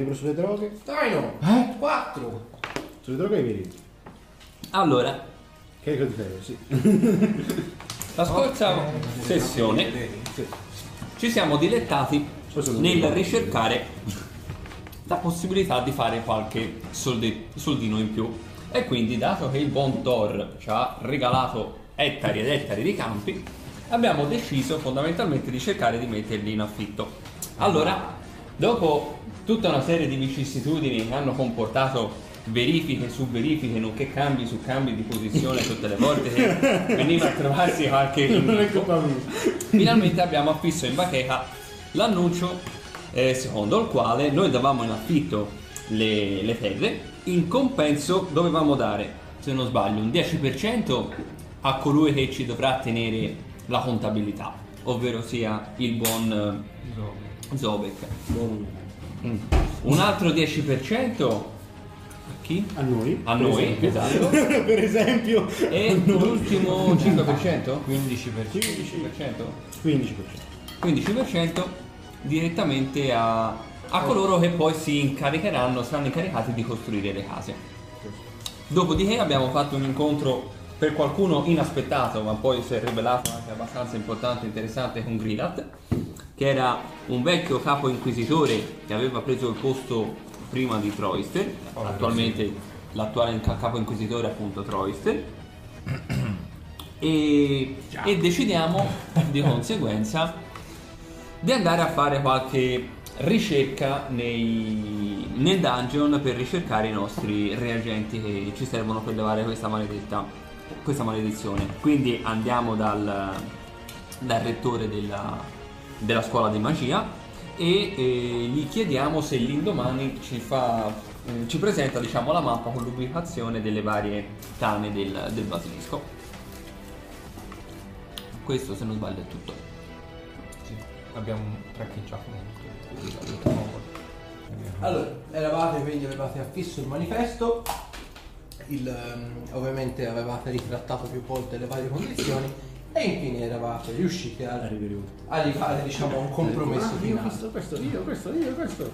libro sulle droghe? Traino! Eh? 4! Sulle droghe hai vedi? Allora, Che te? Sì. la scorsa sessione ci siamo dilettati Questo non nel ricordo. ricercare la possibilità di fare qualche soldino in più. E quindi, dato che il buon Thor ci ha regalato ettari ed ettari di campi, abbiamo deciso fondamentalmente di cercare di metterli in affitto. Allora, dopo tutta una serie di vicissitudini che hanno comportato verifiche su verifiche, nonché cambi su cambi di posizione tutte le volte che veniva a trovarsi qualche Non è nemico, colpa mia. finalmente abbiamo affisso in bacheca l'annuncio eh, secondo il quale noi davamo in affitto le, le terre, in compenso dovevamo dare, se non sbaglio, un 10% a colui che ci dovrà tenere la contabilità, ovvero sia il buon eh, Zobek. Mm. Un altro 10% a chi? A noi. A per noi, esempio. esatto. per esempio. E l'ultimo 5%? 15%. 15%? 15%. 15% direttamente a, a coloro che poi si incaricheranno, saranno incaricati di costruire le case. Dopodiché abbiamo fatto un incontro per qualcuno inaspettato, ma poi si è rivelato anche abbastanza importante e interessante con Grilat, che era un vecchio capo inquisitore che aveva preso il posto prima di Troister, attualmente l'attuale ca- capo inquisitore appunto Troister. E, e decidiamo di conseguenza di andare a fare qualche ricerca nei, nel dungeon per ricercare i nostri reagenti che ci servono per levare questa maledetta questa maledizione. Quindi andiamo dal, dal rettore della, della scuola di magia e eh, gli chiediamo se l'indomani ci fa eh, ci presenta diciamo la mappa con l'ubicazione delle varie tane del, del basilisco questo se non sbaglio è tutto Sì, abbiamo traccheggiato. Allora, eravate quindi avevate affisso il manifesto, il, ehm, ovviamente avevate ritrattato più volte le varie condizioni e infine eravate riusciti a arrivare diciamo a un compromesso Ah, io questo, questo, io, questo, io, questo.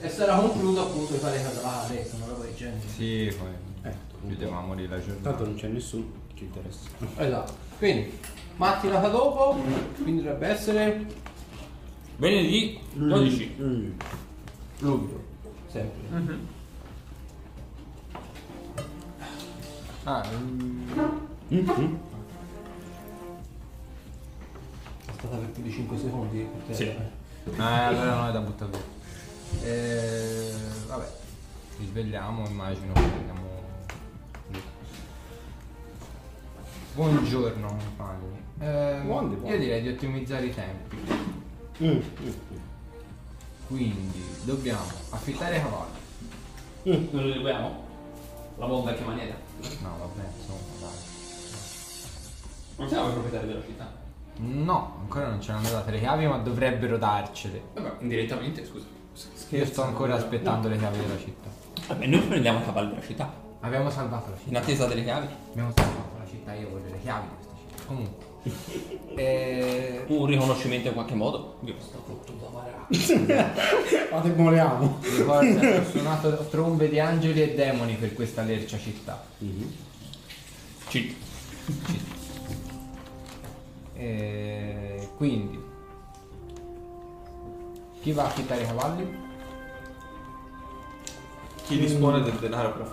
E sarà concluso appunto di fare casalare, una roba del genere. Sì, poi Eh, chiudevamo lì la giornata. Tanto non c'è nessuno che ci interessa. Esatto. Quindi, mattinata dopo, quindi dovrebbe essere venerdì 12 Mm. luglio, sempre. Ah, mm, Mm-hmm. Stata per più di 5 secondi. perché- Sì. eh, allora non è da buttare via. Eh, vabbè, ci svegliamo, immagino che andiamo. Buongiorno compagni. Eh, io direi di ottimizzare i tempi. Mm. Mm. Quindi dobbiamo affittare i cavalli. non lo dobbiamo? la buona vecchia maniera No, vabbè, insomma, dai. non siamo i proprietari della città No, ancora non ci hanno date le chiavi, ma dovrebbero darcele. vabbè indirettamente scusa Io sto ancora aspettando le chiavi della città. vabbè noi prendiamo a cavallo della città Abbiamo salvato la in città. attesa delle chiavi Abbiamo salvato la città, io voglio le chiavi di questa città. Comunque. Eh, un riconoscimento in qualche modo io Fate moriamo. ricorda, ho suonato trombe di angeli e demoni per questa lercia città. ci Eh, quindi. Chi va a affittare i cavalli? Chi dispone del denaro per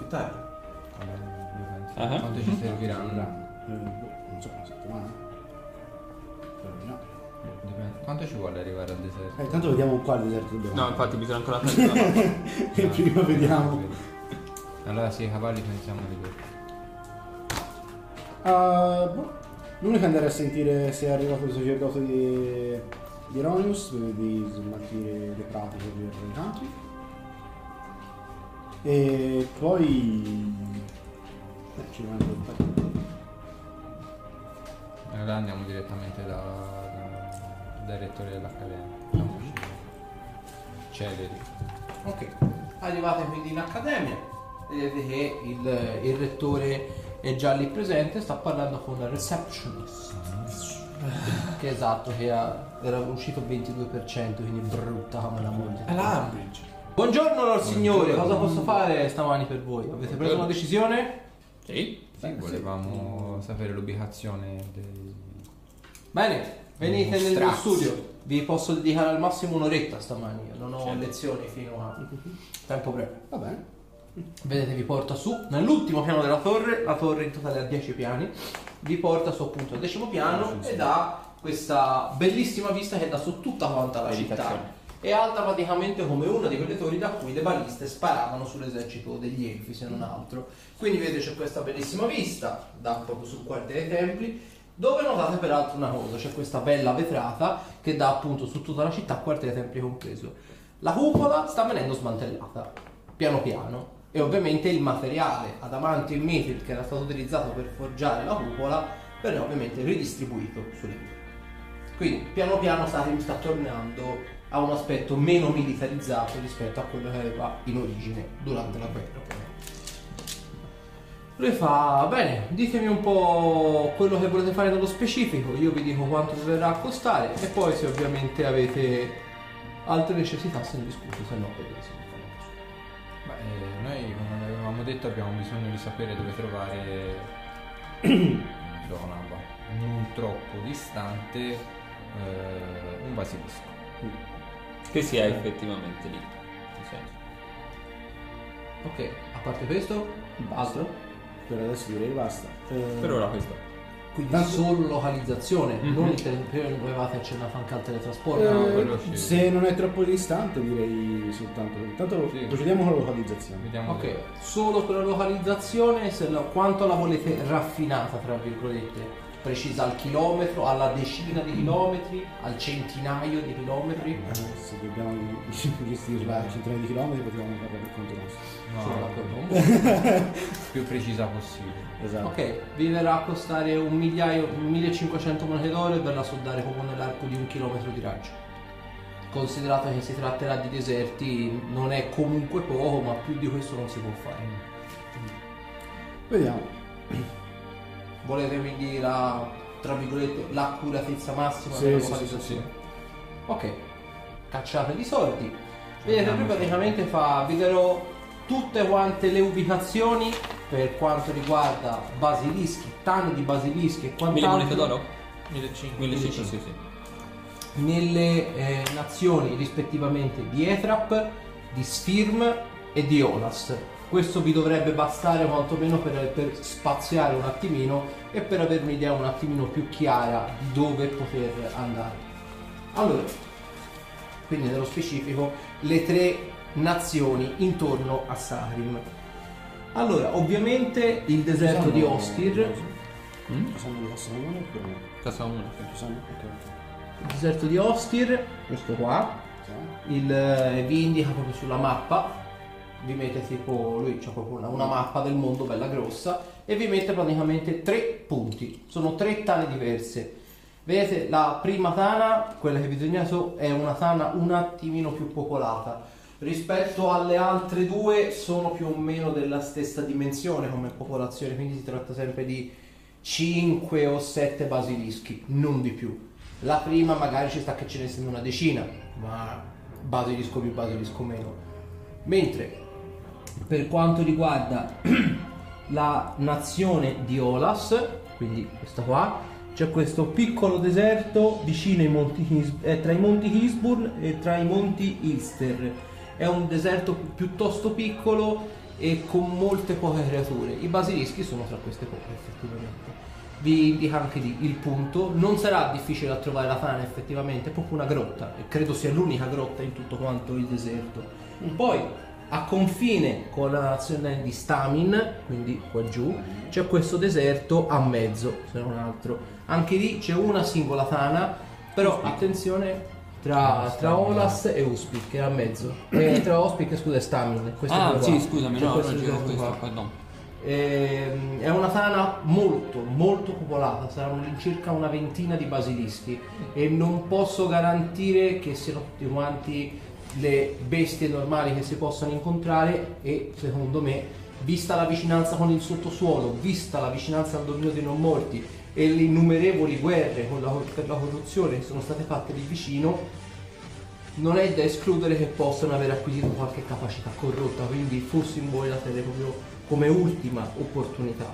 io penso. Ah. Quanto ci serviranno? Eh, boh, non so, una settimana. Spero di no. Dipende. Quanto ci vuole arrivare al deserto? Eh, intanto vediamo quale deserto dobbiamo. no infatti bisogna ancora mappa. E prima vediamo. Allora sì, i cavalli pensiamo di due. Ah, boh. L'unico è andare a sentire se è arrivato il sacerdote di, di Eronius, di smaltire le pratiche per i campi. E poi... Eh, ci po'. Allora andiamo direttamente da, da- dal rettore dell'accademia. Uscire. Celeri. Ok, arrivate quindi in accademia, vedete che il, il rettore è già lì presente, sta parlando con la receptionist. Che esatto, che ha- era uscito 22%, quindi brutta come la moglie. È la Ambridge. Buongiorno lor signori, cosa posso fare stamani per voi? Avete preso una decisione? Sì? Sì, volevamo sapere l'ubicazione dei... Bene, venite nel mio studio. Vi posso dedicare al massimo un'oretta stamani, non ho Certo. lezioni fino a tempo breve. Va bene. Vedete, vi porta su nell'ultimo piano della torre, la torre in totale ha 10 piani, vi porta su appunto al decimo piano ed ha questa bellissima vista che dà su tutta quanta la città. È alta praticamente come una di quelle torri da cui le baliste sparavano sull'esercito degli Elfi, se non altro. Quindi vedete c'è questa bellissima vista, da proprio sul quartiere dei Templi, dove notate peraltro una cosa, c'è questa bella vetrata che dà appunto su tutta la città, quartiere dei Templi compreso. La cupola sta venendo smantellata, piano piano, e ovviamente il materiale adamantio e metil che era stato utilizzato per forgiare la cupola viene ovviamente ridistribuito sulle mura. Quindi piano piano sta, sta tornando a un aspetto meno militarizzato rispetto a quello che aveva in origine durante la guerra. Lui fa, bene, ditemi un po' quello che volete fare nello specifico, io vi dico quanto vi verrà a costare e poi se ovviamente avete altre necessità se ne discute, se no vedete detto abbiamo bisogno di sapere dove trovare zona non troppo distante eh, un basilisco. Che sia effettivamente lì. Ok, a parte questo, altro? Per adesso direi basta. Eh, Per ora questo. Quindi Tanto- solo localizzazione, Mhm. non il teletrasporto, avevate accennato anche al teletrasporto. eh, sì. se non è troppo distante direi soltanto. Intanto Sì. procediamo con la localizzazione. Vediamo Ok, dove- solo per la localizzazione, se la- quanto la volete raffinata, tra virgolette, precisa al chilometro, alla decina di chilometri, al centinaio di chilometri, Eh, se dobbiamo gestirla a centinaia di chilometri potevamo farla per conto nostro. no, d'accordo con voi. più precisa possibile. Esatto. Ok, vi verrà a costare un migliaio, 1500 monete d'oro e verrà a soldare proprio nell'arco di un chilometro di raggio. Considerato che si tratterà di deserti, non è comunque poco, ma più di questo non si può fare. Vediamo. Volete quindi la, tra virgolette, l'accuratezza massima Sì, della sì, localizzazione? sì, Ok, cacciate di soldi. Vedete, lui praticamente fa, vi darò tutte quante le ubicazioni per quanto riguarda basilischi, tane di basilischi e Mille quant'altro monete d'oro? 1500. 1500, sì, sì. nelle eh, nazioni rispettivamente di Etrap, di Sfirm e di Olas. Questo vi dovrebbe bastare quantomeno per, per spaziare un attimino e per avere un'idea un attimino più chiara di dove poter andare. Allora, quindi nello specifico, le tre nazioni intorno a Saharim. Allora, ovviamente il deserto di Ostir, Mm? Possiamo lo possono uno oppure no? Casa 1. Possiamo? Ok, ok. il deserto di Ostir, questo qua, il, eh, vi indica proprio sulla mappa vi mette tipo lui c'ha proprio una, una mappa del mondo bella grossa e vi mette praticamente tre punti. Sono tre tane diverse. Vedete la prima tana quella che vi ho segnato è una tana un attimino più popolata. Rispetto alle altre due sono più o meno della stessa dimensione come popolazione quindi si tratta sempre di 5 o 7 basilischi non di più. La prima magari ci sta che ce ne siano una decina ma basilisco più basilisco meno. Mentre per quanto riguarda la nazione di Olas, quindi questa qua, c'è questo piccolo deserto vicino ai monti His- eh, tra i monti Hisburn e tra i monti Ilster. È un deserto pi- piuttosto piccolo e con molte poche creature. I basilischi sono tra queste poche effettivamente. Vi indica anche lì il punto, non sarà difficile da trovare la tana effettivamente, è proprio una grotta e credo sia l'unica grotta in tutto quanto il deserto. Poi a confine con la nazione di Stamin, quindi qua giù, c'è questo deserto a mezzo, se non altro. Anche lì c'è una singola tana, però attenzione tra, tra Olas e Uspic, che è a mezzo. Eh, tra Ospic e scusa, e Stamin. Ah, sì, scusami, C'è no, questo non questo, qua. pardon. Ehm, è una tana molto molto popolata, saranno all'incirca una ventina di basilischi e non posso garantire che siano tutti quanti le bestie normali che si possano incontrare e secondo me, vista la vicinanza con il sottosuolo, vista la vicinanza al dominio dei non morti e le innumerevoli guerre con la, per la corruzione che sono state fatte lì vicino, non è da escludere che possano aver acquisito qualche capacità corrotta, quindi forse in voi la terrei proprio come ultima opportunità.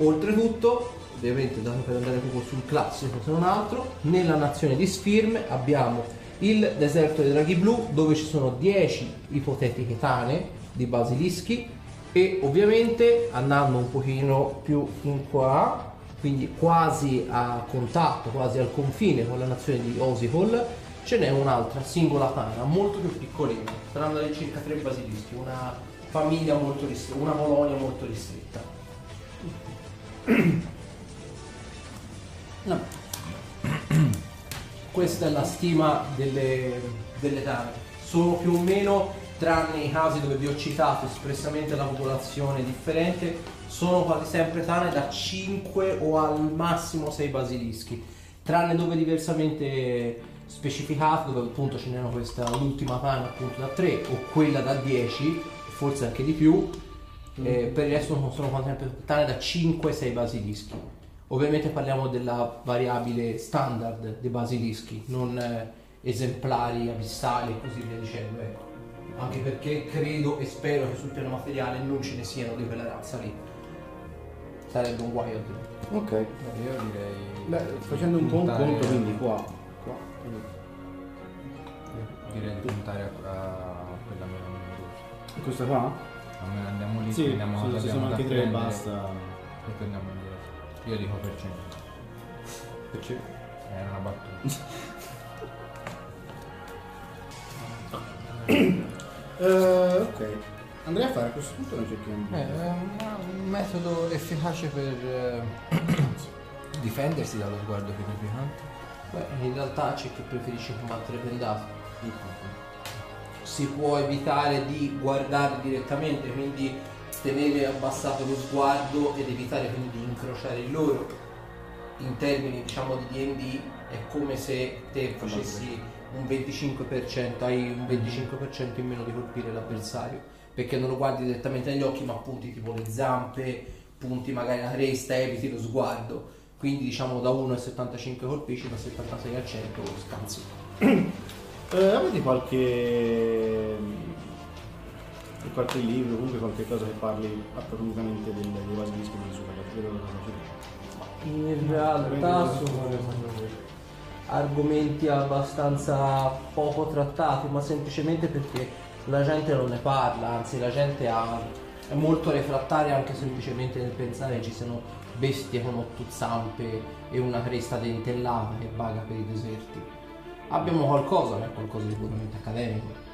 Oltretutto, ovviamente dato per andare proprio sul classico se non altro, nella nazione di Sfirm abbiamo il deserto dei draghi blu dove ci sono 10 ipotetiche tane di basilischi e ovviamente andando un pochino più in qua, quindi quasi a contatto, quasi al confine con la nazione di Osihol, ce n'è un'altra singola tana, molto più piccolina, saranno circa tre basilischi, una famiglia molto ristretta, una colonia molto ristretta. No. Questa è la stima delle, delle tane. Sono più o meno, tranne i casi dove vi ho citato espressamente la popolazione differente, sono quasi sempre tane da 5 o al massimo 6 basilischi. Tranne dove diversamente specificato, dove appunto ce n'erano questa l'ultima tana appunto da 3 o quella da 10, forse anche di più. Eh, per il resto sono, sono quasi sempre tane da 5-6 basilischi. Ovviamente parliamo della variabile standard dei basilischi, non eh, esemplari abissali e così via dicendo. ecco. Anche perché credo e spero che sul piano materiale non ce ne siano di quella razza lì. Sarebbe un guaio. Ok. Io direi. Beh, facendo un po' un conto, quindi qua. qua quindi Direi di puntare a, a quella mela numerosa. questa qua? Almeno andiamo lì, Sì, prendiamo sì, abbiamo sono anche tre e basta. E torniamo indietro. Io dico per cento. Perché? Era una battuta. Eh, ok. Andrei a fare a questo punto noi cerchiamo. Eh, è un, metodo efficace per eh, difendersi dallo sguardo pianificante. Beh, in realtà c'è chi preferisce combattere bendato. Si può evitare di guardare direttamente, quindi tenere abbassato lo sguardo ed evitare quindi di incrociare il loro. In termini diciamo di D&D è come se te facessi un 25%, hai un 25% in meno di colpire l'avversario, perché non lo guardi direttamente negli occhi ma punti tipo le zampe, punti magari la cresta, eviti lo sguardo. Quindi diciamo da 1 a 75 colpisci, da 76 a 100 scansi. Eh, avete qualche. Qualche libro, comunque qualche cosa che parli approfonditamente del, dei basilischi di sulla vedo cosa facete. In realtà sono argomenti abbastanza poco trattati, ma semplicemente perché la gente non ne parla, anzi la gente ha- è molto refrattaria anche semplicemente nel pensare che ci siano bestie con otto zampe e una cresta dentellata che vaga per i deserti. Abbiamo qualcosa, ma è qualcosa di puramente accademico.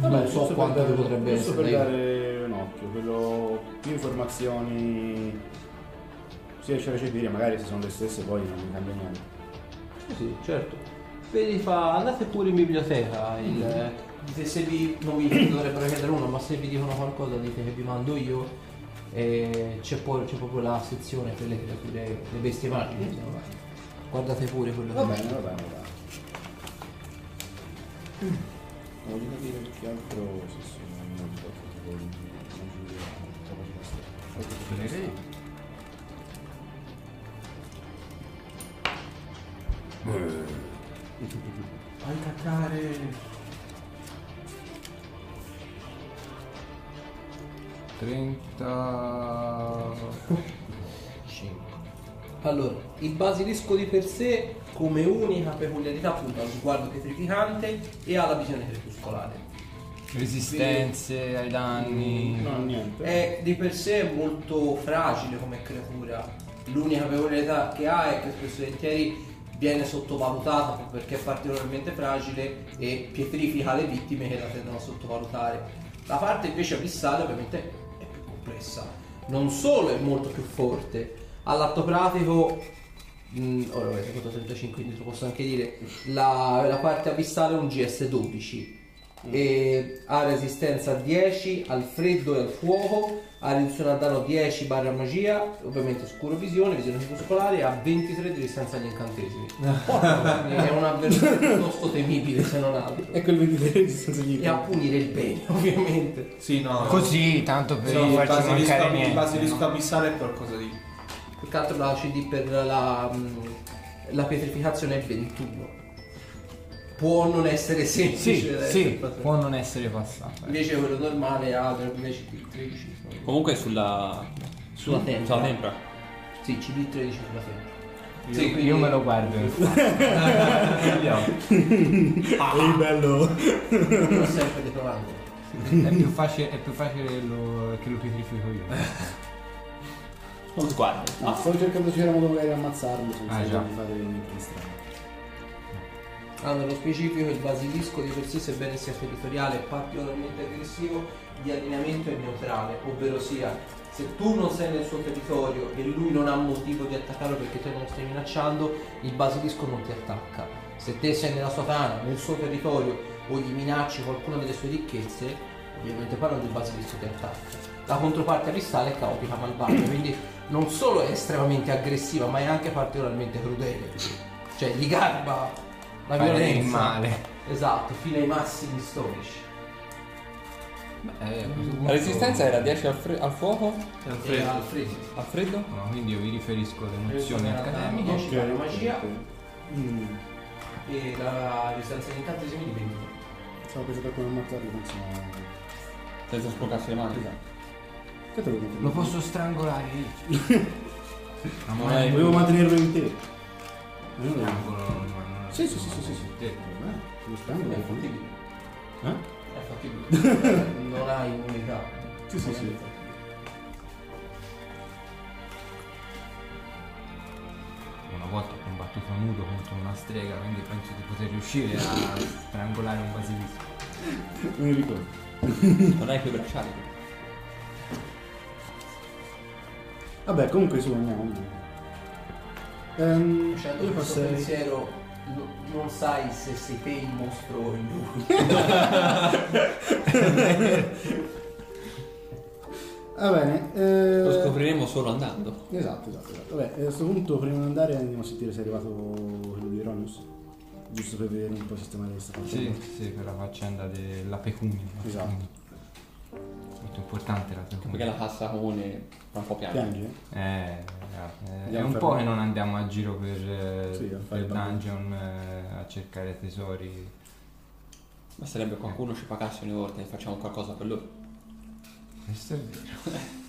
Non so quanto dare- potrebbe giusto essere. per dare un occhio, quello più informazioni si riesce a recepire, magari se sono le stesse poi non cambia niente. Sì, sì, certo. Vedi, fa, andate pure in biblioteca, il- dite se vi, non vi dovrebbero chiedere uno, ma se vi dicono qualcosa dite che vi mando io, e c'è, poi, c'è proprio la sezione per le creature, le bestie magiche. Guardate pure quello Va che bene, va bene, va bene. Voglio capire che altro se sono un po' tipo di capacità Direi. Vai cacare. 35. Allora, il basilisco di per sé, come unica peculiarità, appunto, ha lo sguardo pietrificante e ha la visione crepuscolare. Resistenze ai danni. No, niente. È di per sé molto fragile come creatura. L'unica peculiarità che ha è che spesso e volentieri viene sottovalutata perché è particolarmente fragile e pietrifica le vittime che la tendono a sottovalutare. La parte invece abissale ovviamente è più complessa. Non solo è molto più forte, all'atto pratico, mh, ora avete fatto 35 quindi te lo posso anche dire, la, la parte abissale è un GS12 e ha resistenza 10 al freddo e al fuoco, ha riduzione al danno 10 barra magia, ovviamente scuro visione, visione crepuscolare e ha 23 di resistenza agli incantesimi. È un avversario piuttosto temibile se non altro. Ecco il 23 di distanza di E a punire il bene, ovviamente. Sì, no. Così, tanto per Sì, non il farci mancare il niente. basilisco abissale è qualcosa di Più che altro la CD per la, mm, la pietrificazione è 21. Può non essere semplice. Sì, da sì, essere può non essere passato. eh. Invece quello normale ha invece CD 13. Comunque sulla... Sulla tempra. Sulla tempra. Sì, CD 13 sulla tempra. Io, Sì, quindi- io me lo guardo in Ehi bello. Non sempre riprovando. è più facile, è più facile lo- che lo pietrifico io. Non sguardo. No, stavo cercando se c'era modo magari di ammazzarlo senza Ah, già. di fare niente di strano. Ah, nello specifico il basilisco di per sé, sebbene sia territoriale, è particolarmente aggressivo, di allineamento è neutrale, ovvero sia se tu non sei nel suo territorio e lui non ha motivo di attaccarlo perché te non lo stai minacciando, il basilisco non ti attacca. Se te sei nella sua tana, nel suo territorio o gli minacci qualcuna delle sue ricchezze, ovviamente parlando il basilisco ti attacca. La controparte abissale è caotica malvagia, quindi non solo è estremamente aggressiva, ma è anche particolarmente crudele. Cioè gli garba la Fare violenza. il male. Esatto, fino ai massimi storici. Eh, La resistenza era 10 al, fre- al fuoco, E al freddo. al freddo? No, quindi io vi riferisco alle nozioni accademiche. 10 per la magia Mm. e la resistenza agli incantesimi di 20. Stavo pensando a come ammazzarlo, non so. Senza sporcarsi le mani. Che te lo dico? Lo posso strangolare. Ma non è- è Volevo mantenerlo in te. Ma strangolo, non- Sì, sì, sì, sì, sì. Te. Eh, lo strangolo È fattibile. Eh? È fattibile. non hai immunità. Sì, sì, sì. Una volta ho combattuto nudo contro una strega, quindi penso di poter riuscire a strangolare un basilisco. Non mi ricordo. Non hai quei bracciali. Vabbè, comunque su, andiamo. Ehm, Cioè, io questo passerei... pensiero no- non sai se sei te il mostro o il lui. Va bene. eh, Lo scopriremo solo andando. Esatto, esatto, esatto. Vabbè, a questo punto prima di andare andiamo a sentire se è arrivato quello di Eronius. Giusto per vedere un po' sistemare questa cosa. Sì, sì, per la faccenda della pecunia. Esatto. Molto importante la Perché pecunia. la cassa comune fa un po'. Piange? Eh, eh, è un po' che non andiamo a giro per, eh, Sì, a fare per dungeon eh, a cercare tesori. Basterebbe qualcuno ci pagasse ogni volta e facciamo qualcosa per loro. Questo è vero.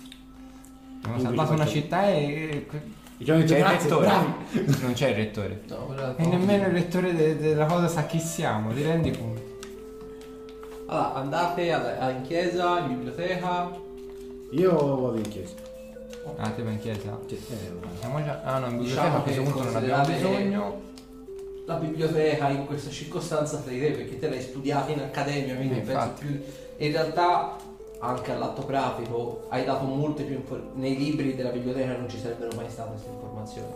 Abbiamo salvato una città e... Detto C'è il rettore. bravi. Non c'è il rettore. No, E nemmeno il rettore de- della cosa sa chi siamo, ti rendi conto? Allora, andate alla- in chiesa, in biblioteca. Io vado in chiesa. Ah, te vai in chiesa? Sì, eh, Siamo già... Ah no, in biblioteca Diciamo a questo che punto non abbiamo considerate- bisogno. La biblioteca in questa circostanza tra di te perché te l'hai studiata in accademia, quindi Eh, penso infatti. più. In realtà anche all'atto pratico hai dato molte più informazioni. Nei libri della biblioteca non ci sarebbero mai state queste informazioni.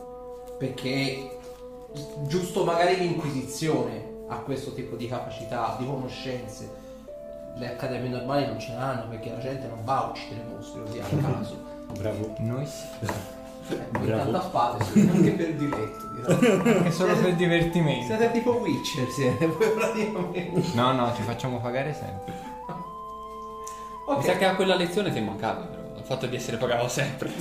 Perché giusto magari l'inquisizione ha questo tipo di capacità, di conoscenze. Le accademie normali non ce l'hanno perché la gente non va a uccidere mostri così a caso. Bravo. Noi sì. Eh, Bravo. tanto a sì, anche per diletto. direi. È solo per divertimento. Siete tipo Witcher, siete voi praticamente. No, no, ci facciamo pagare sempre. Ok, Mi sa che a quella lezione ti mancavi, però. Il fatto di essere pagato sempre.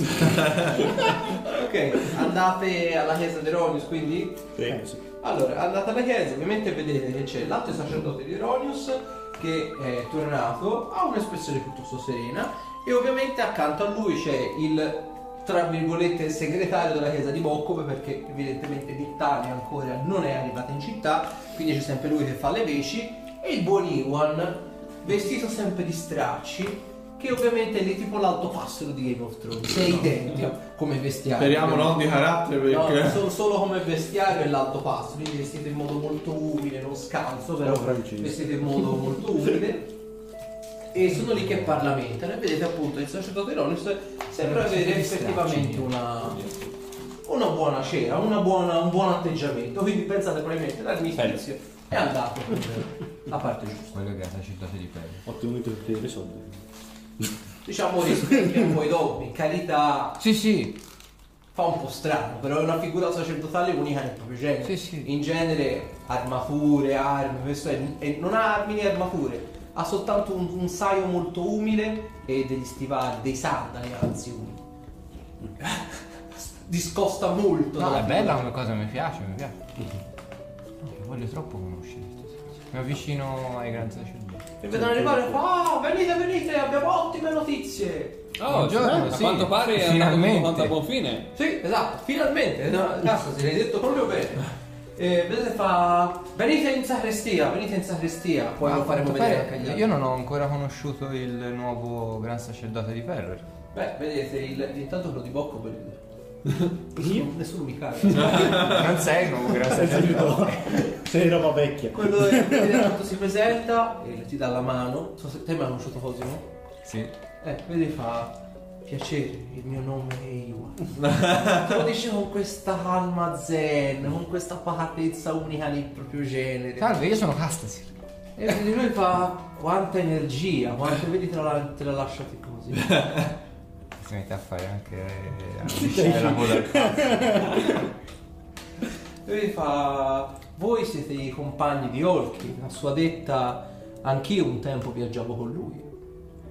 ok, andate alla chiesa di Eronius quindi? Eh, sì. Allora, andate alla chiesa, ovviamente vedete che c'è l'alto sacerdote di Eronius che è tornato, ha un'espressione piuttosto serena e ovviamente accanto a lui c'è il tra virgolette segretario della chiesa di Boccove perché evidentemente l'Italia ancora non è arrivata in città, quindi c'è sempre lui che fa le veci e il buon Iwan vestito sempre di stracci che ovviamente è lì tipo l'alto passero di Game of Thrones, è identico come vestiario. Speriamo non di carattere No, perché... solo, come vestiario e l'alto passo, quindi vestito in modo molto umile, non scalzo, però Oh, francese. vestito in modo molto umile. E sono lì che parlamentano e vedete appunto il sacerdote Ironis sembra avere effettivamente una, una buona cera, una buona- un buon atteggiamento, quindi pensate probabilmente l'armistizio è andato per la parte giusta. Quello che è la sacerdote di pelle. Ottimo momento per chiedere soldi. Diciamo rispecchia un po' i dogmi, in carità Sì, sì. fa un po' strano, però è una figura sacerdotale unica nel proprio genere. Sì, sì. In genere armature, armi, questo è, e non ha armi né armature, ha soltanto un, un saio molto umile e degli stivali, dei sandali anzi umili. discosta molto. No, è bella come cosa, mi piace, mi piace. No, che voglio troppo conoscere. Mi avvicino ai grandi sacerdoti. E vedono arrivare e fa, ah, venite, venite, abbiamo ottime notizie. Oh, Buongiorno, a sì. quanto pare è Finalmente. andato a buon fine. Sì, esatto, finalmente, no, cazzo, se l'hai detto proprio bene. E vedete fa, venite in sacrestia, venite in sacrestia, poi lo faremo vedere anche agli altri. Io non ho ancora conosciuto il nuovo gran sacerdote di Ferrer. Beh, vedete, il, intanto quello di Bocco per il... Nessuno, nessuno mi caga. non sei nuovo gran sacerdote. Sei roba vecchia. quello che vedi quando si presenta e ti dà la mano. So se te mi hai conosciuto Cosimo? sì. Eh, vedi fa piacere, il mio nome è Iwan. Te lo dice con questa calma zen, con questa pacatezza unica nel proprio genere. Salve, io sono Castasir. E lui fa quanta energia, quanto vedi te la, te la lasciati così. Mette a fare anche eh, la cazzo. Lui fa voi siete i compagni di Olki, a sua detta anch'io un tempo viaggiavo con lui.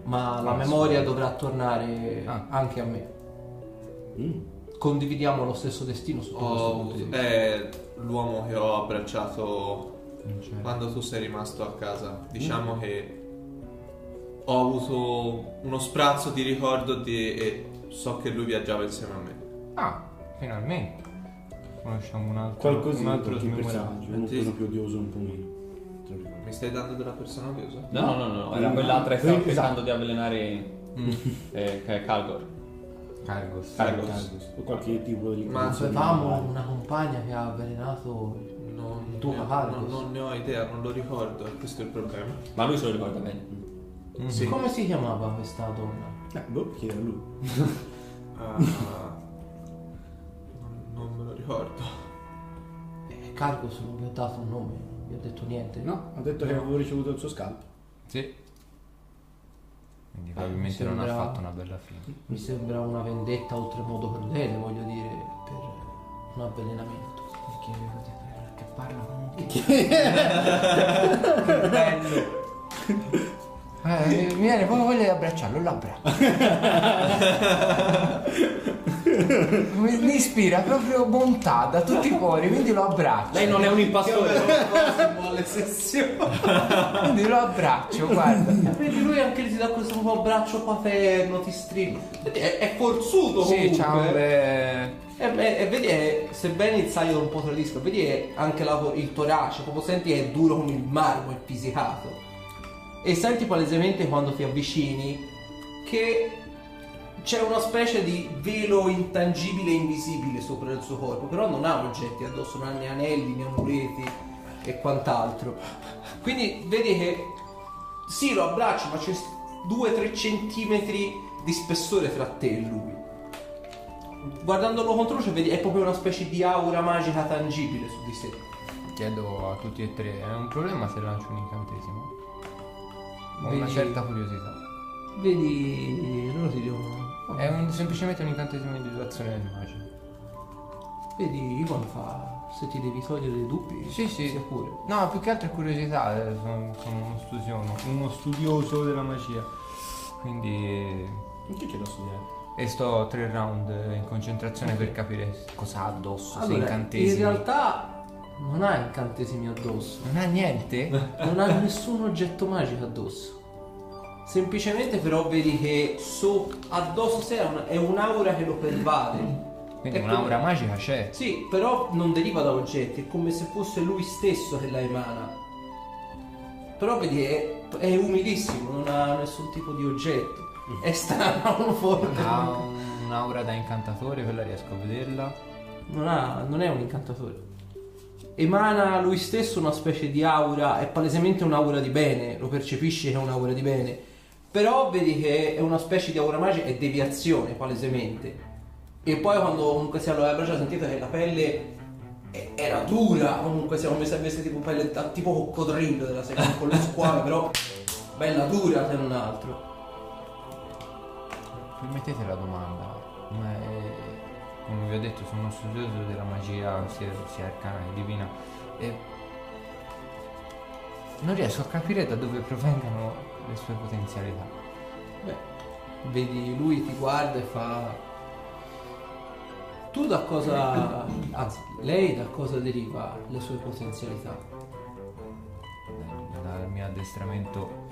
Ma la memoria dovrà tornare Ah. anche a me. Condividiamo lo stesso destino avuto- vista. è l'uomo che ho abbracciato quando tu sei rimasto a casa. Diciamo che ho avuto uno sprazzo di ricordo di, e so che lui viaggiava insieme a me. Ah, finalmente. Conosciamo un altro, Qualcosina un altro per i smemorabile. personaggi, uno Sì. quello più odioso un po' meno. Mi stai dando della persona odiosa? No, no, no, no, era quell'altra che stava cercando di avvelenare eh, che è Calgor. Cargos. Cargos. O qualche tipo di Ma Avevamo una compagna che ha avvelenato Non, il tuo cavallo. non- non ne ho idea, non lo ricordo, questo è il problema. Ma lui se lo ricorda bene. Mhm. Sì. Come si chiamava questa donna? Eh, boh, chiede a lui. Ah, non, non me lo ricordo. Eh, Cargos non vi ho dato un nome, non vi ho detto niente. No, ha detto che avevo ricevuto il suo scalpo. Sì. Quindi probabilmente mi non ha sembra- fatto una bella fine. Mi sembra una vendetta oltremodo crudele, voglio dire, per un avvelenamento. Perché che parla comunque. bello. Eh, mi viene proprio voglia di abbracciarlo, lo abbraccio. mi, mi ispira proprio bontà da tutti i cuori, quindi lo abbraccio. Lei non è un impastore. alle sessioni. Quindi lo abbraccio, guarda. Vedi lui anche ti dà questo po' abbraccio paterno, ti stringe. Vedi, è, è forzuto Sì, comunque. c'ha un bel... E, e- e vedi, è, sebbene il saio un po' tradisca, vedi è anche la- il torace, proprio senti è duro come il marmo, è pisicato. E senti palesemente quando ti avvicini che c'è una specie di velo intangibile e invisibile sopra il suo corpo, però non ha oggetti addosso, non ha né anelli, né amuleti e quant'altro. Quindi vedi che sì, lo abbracci, ma c'è 2-3 centimetri di spessore tra te e lui. Guardandolo contro luce vedi è proprio una specie di aura magica tangibile su di sé. Chiedo a tutti e tre, è un problema se lancio un incantesimo? Ho una Vedi- certa curiosità. Vedi, loro ti dicono. È un- semplicemente un incantesimo di dissuasione del magico. Vedi, Ivan fa. Se ti devi togliere i dubbi, Sì, sì. sia pure. No, più che altro è curiosità, eh, sono, sono uno, studioso, uno studioso della magia. Quindi... Che c'è da studiare? E sto tre round in concentrazione per capire cosa ha addosso, se Allora, incantesimi. in realtà non ha incantesimi addosso. Non ha niente? non ha nessun oggetto magico addosso. Semplicemente però vedi che so- addosso sé è, una- è un'aura che lo pervade. Quindi È un'aura come- magica c'è. Sì, però non deriva da oggetti, è come se fosse lui stesso che la emana. Però vedi, è, è umilissimo, non ha nessun tipo di oggetto. È strano, forte. Ha un'aura da incantatore, quella riesco a vederla. Non, ha- non è un incantatore. Emana lui stesso una specie di aura, è palesemente un'aura di bene, lo percepisci che è un'aura di bene. Però vedi che è una specie di aura magica, è deviazione palesemente. E poi quando comunque sia lo hai abbracciato sentite che la pelle era dura, comunque sia come se avesse tipo pelle tipo coccodrillo della seconda con lo squame, però bella dura se non altro. Permettete la domanda, ma è- come vi ho detto sono uno studioso della magia sia, sia arcana che divina e non riesco a capire da dove provengano le sue potenzialità. Beh, vedi lui ti guarda e fa Tu da cosa, anzi, lei da cosa deriva le sue potenzialità? dal mio addestramento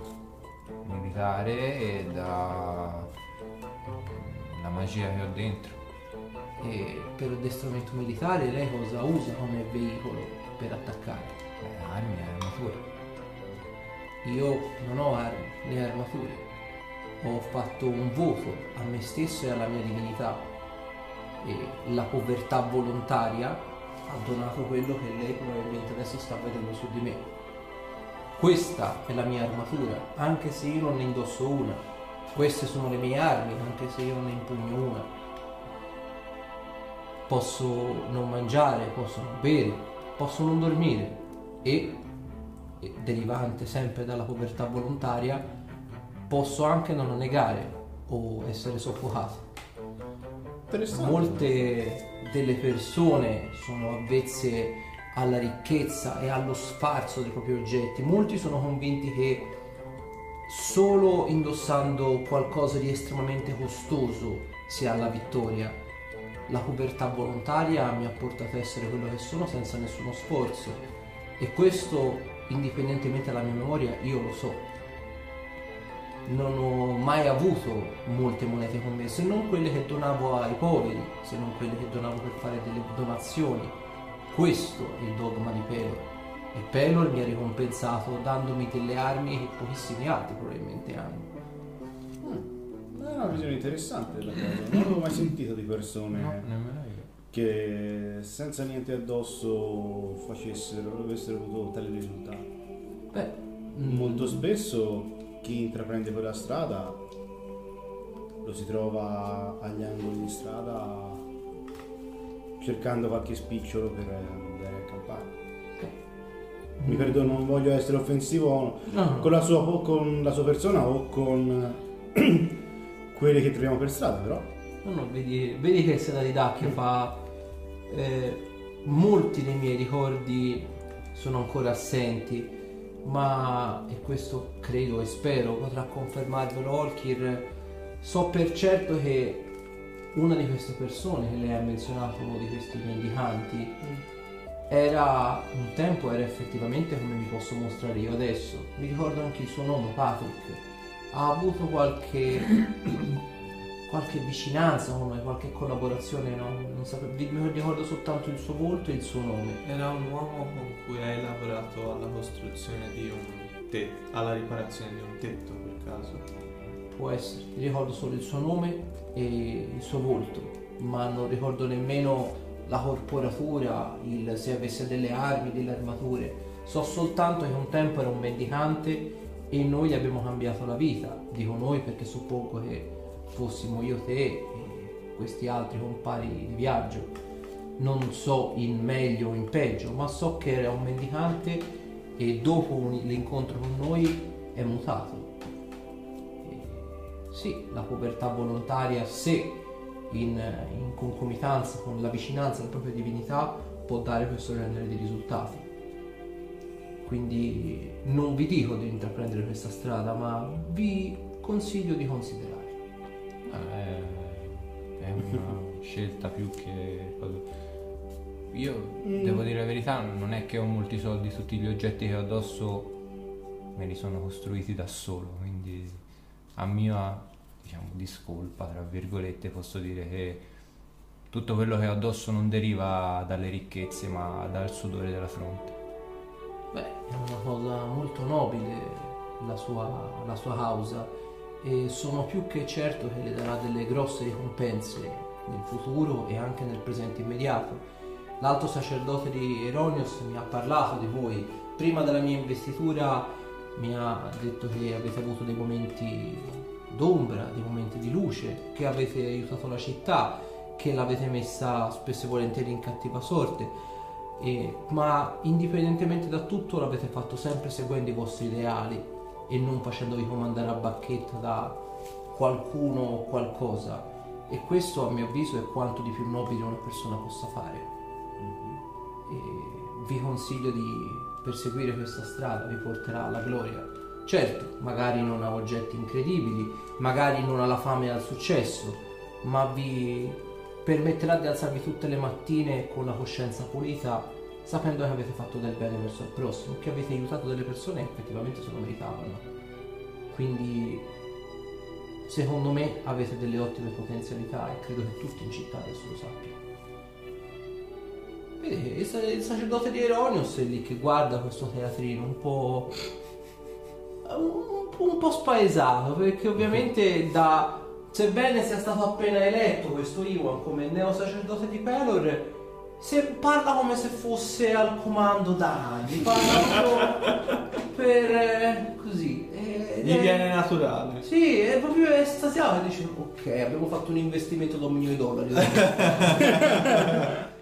militare e da la magia che ho dentro. E per addestramento militare lei cosa usa come veicolo per attaccare? Eh, armi e armature. Io non ho armi né armature. Ho fatto un voto a me stesso e alla mia divinità. E la povertà volontaria ha donato quello che lei probabilmente adesso sta vedendo su di me. Questa è la mia armatura, anche se io non ne indosso una. Queste sono le mie armi, anche se io non ne impugno una. Posso non mangiare, posso non bere, posso non dormire e, e derivante sempre dalla povertà volontaria, posso anche non negare o essere soffocato. Molte delle persone sono avvezze alla ricchezza e allo sfarzo dei propri oggetti. Molti sono convinti che solo indossando qualcosa di estremamente costoso si ha la vittoria. La povertà volontaria mi ha portato a essere quello che sono senza nessuno sforzo e questo, indipendentemente dalla mia memoria, io lo so. Non ho mai avuto molte monete con me, se non quelle che donavo ai poveri, se non quelle che donavo per fare delle donazioni. Questo è il dogma di Pelor. E Pelor mi ha ricompensato dandomi delle armi che pochissimi altri probabilmente hanno. È una visione interessante della cosa. Non avevo mai sentito di persone io. che senza niente addosso facessero, avessero avuto tali risultati. Beh, mm, Molto spesso chi intraprende quella strada lo si trova agli angoli di strada cercando qualche spicciolo per andare a campare. Mi perdono, non voglio essere offensivo no, no. con la sua, con la sua persona o con quelli che troviamo per strada, però. No, no, vedi, vedi che Seda di Dacchio fa eh, molti dei miei ricordi sono ancora assenti, ma e questo credo e spero potrà confermarvelo Olkir. So per certo che una di queste persone che lei ha menzionato, uno di questi mendicanti, era un tempo era effettivamente come mi posso mostrare io adesso. Mi ricordo anche il suo nome, Patrick. Ha avuto qualche qualche vicinanza con me, qualche collaborazione, no? non sapevo, mi ricordo soltanto il suo volto e il suo nome. Era un uomo con cui hai lavorato alla costruzione di un tetto, alla riparazione di un tetto per caso. Può essere, ricordo solo il suo nome e il suo volto, ma non ricordo nemmeno la corporatura, il- se avesse delle armi, delle armature. So soltanto che un tempo era un mendicante e noi gli abbiamo cambiato la vita. Dico noi perché suppongo che fossimo io, te e questi altri compari di viaggio. Non so in meglio o in peggio, ma so che era un mendicante e dopo un- l'incontro con noi è mutato. E sì, la povertà volontaria, se in, in concomitanza con la vicinanza alla propria divinità, può dare questo genere di risultati. Quindi non vi dico di intraprendere questa strada, ma vi consiglio di considerare. Ah, È, una scelta più che. Io devo dire la verità, non è che ho molti soldi, tutti gli oggetti che ho addosso me li sono costruiti da solo, quindi a mia diciamo discolpa, tra virgolette, posso dire che tutto quello che ho addosso non deriva dalle ricchezze, ma dal sudore della fronte. Beh, è una cosa molto nobile la sua, la sua causa e sono più che certo che le darà delle grosse ricompense nel futuro e anche nel presente immediato. L'alto sacerdote di Eronios mi ha parlato di voi. Prima della mia investitura mi ha detto che avete avuto dei momenti d'ombra, dei momenti di luce, che avete aiutato la città, che l'avete messa spesso e volentieri in cattiva sorte. E- ma indipendentemente da tutto l'avete fatto sempre seguendo i vostri ideali e non facendovi comandare a bacchetto da qualcuno o qualcosa. E questo a mio avviso è quanto di più nobile una persona possa fare. E vi consiglio di perseguire questa strada, vi porterà alla gloria. Certo, magari non ha oggetti incredibili, magari non ha la fame e al successo, ma vi permetterà di alzarvi tutte le mattine con la coscienza pulita, sapendo che avete fatto del bene verso il prossimo, che avete aiutato delle persone che effettivamente se lo meritavano. Quindi, secondo me, avete delle ottime potenzialità e credo che tutti in città adesso lo sappiano. Vedi, il, sa- il sacerdote di Eronius è lì che guarda questo teatrino un, po'- un po' spaesato, perché ovviamente da. Sebbene sia stato appena eletto questo Iwan come neo sacerdote di Pelor, se parla come se fosse al comando da anni, parla per eh, così. eh, Gli eh, viene naturale. Sì, è proprio estasiato e dice ok, abbiamo fatto un investimento da un milione di dollari.